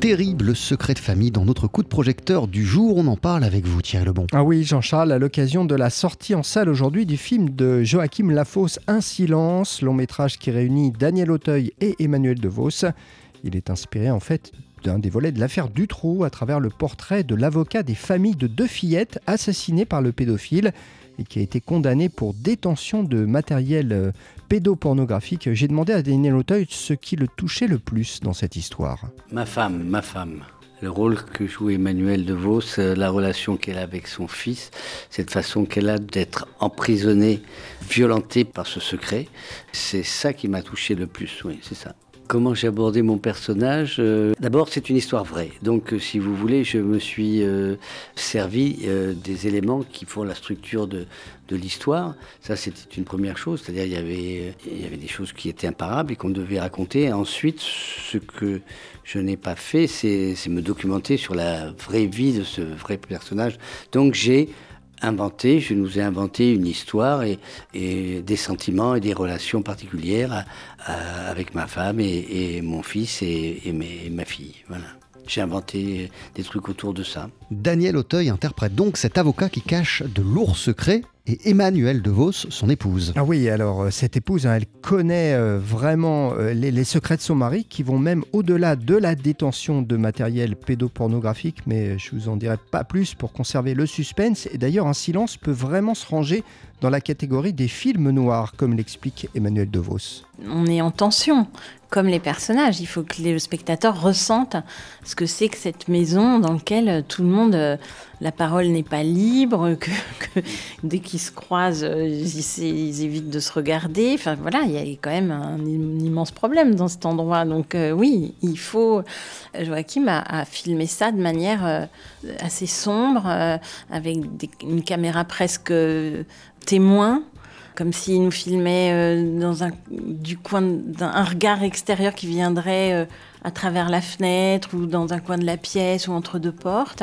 terrible secret de famille dans notre coup de projecteur du jour. On en parle avec vous, Thierry Lebon. Ah oui, Jean-Charles, à l'occasion de la sortie en salle aujourd'hui du film de Joachim Lafosse, Un silence, long métrage qui réunit Daniel Auteuil et Emmanuel DeVos. Il est inspiré en fait d'un des volets de l'affaire Dutroux à travers le portrait de l'avocat des familles de deux fillettes assassinées par le pédophile qui a été condamné pour détention de matériel euh, pédopornographique. J'ai demandé à Daniel Auteuil ce qui le touchait le plus dans cette histoire. Ma femme, ma femme. Le rôle que joue Emmanuel DeVos, euh, la relation qu'elle a avec son fils, cette façon qu'elle a d'être emprisonnée, violentée par ce secret, c'est ça qui m'a touché le plus, oui, c'est ça. Comment j'ai abordé mon personnage euh, D'abord, c'est une histoire vraie. Donc, euh, si vous voulez, je me suis euh, servi des éléments qui font la structure de, de l'histoire. Ça, c'était une première chose. C'est-à-dire, il y avait, il y avait des choses qui étaient imparables et qu'on devait raconter. ensuite, ce que je n'ai pas fait, c'est me documenter sur la vraie vie de ce vrai personnage. Donc, j'ai inventé, je nous ai inventé une histoire et, des sentiments et des relations particulières avec ma femme et, mon fils et, ma fille. Voilà. J'ai inventé des trucs autour de ça. Daniel Auteuil interprète donc cet avocat qui cache de lourds secrets et Emmanuel DeVos, son épouse. Ah oui, alors euh, cette épouse, hein, elle connaît euh, vraiment euh, les, secrets de son mari qui vont même au-delà de la détention de matériel pédopornographique, mais je vous en dirai pas plus pour conserver le suspense. Et d'ailleurs, un silence peut vraiment se ranger dans la catégorie des films noirs, comme l'explique Emmanuel DeVos. On est en tension, comme les personnages. Il faut que le spectateur ressente ce que c'est que cette maison dans laquelle tout le monde, la parole n'est pas libre, que, dès qu'ils se croisent, ils, évitent de se regarder. Enfin voilà, il y a quand même un, immense problème dans cet endroit. Donc euh, oui, il faut. Joachim a, filmé ça de manière euh, assez sombre, euh, avec une caméra presque témoin, comme s'il nous filmait euh, dans un, du coin d'un regard extérieur qui viendrait euh, à travers la fenêtre ou dans un coin de la pièce ou entre deux portes.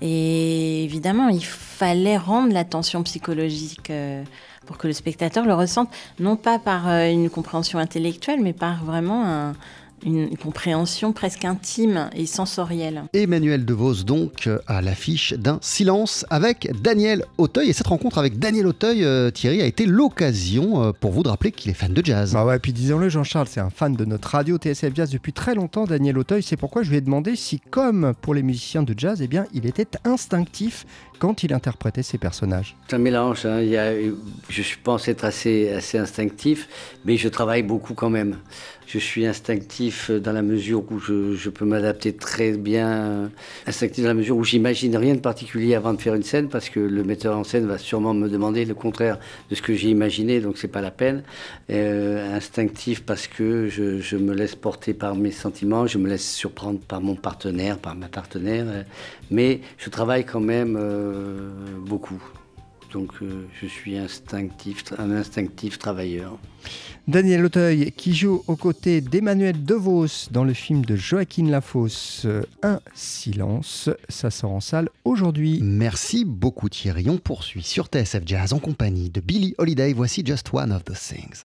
Et évidemment, il fallait rendre la tension psychologique euh, pour que le spectateur le ressente, non pas par une compréhension intellectuelle, mais par vraiment un, une compréhension presque intime et sensorielle. Emmanuel DeVos donc à l'affiche d'un silence avec Daniel Auteuil et cette rencontre avec Daniel Auteuil, euh, Thierry, a été l'occasion euh, pour vous de rappeler qu'il est fan de jazz. Bah ouais, puis disons-le Jean-Charles, c'est un fan de notre radio TSF Jazz depuis très longtemps, Daniel Auteuil, c'est pourquoi je lui ai demandé si comme pour les musiciens de jazz, eh bien, il était instinctif quand il interprétait ses personnages. C'est un mélange, hein. il y a, je pense être assez, assez instinctif, mais je travaille beaucoup quand même. Je suis instinctif dans la mesure où je, peux m'adapter très bien. Instinctif dans la mesure où j'imagine rien de particulier avant de faire une scène parce que le metteur en scène va sûrement me demander le contraire de ce que j'ai imaginé, donc c'est pas la peine. Euh, instinctif parce que je, me laisse porter par mes sentiments, je me laisse surprendre par mon partenaire, par ma partenaire, mais je travaille quand même euh, beaucoup. Donc euh, je suis instinctif, un instinctif travailleur. Daniel Auteuil qui joue aux côtés d'Emmanuel DeVos dans le film de Joaquin Lafosse Un silence. Ça sort en salle aujourd'hui. Merci beaucoup Thierry. On poursuit sur TSF Jazz en compagnie de Billy Holiday. Voici Just One of the Things.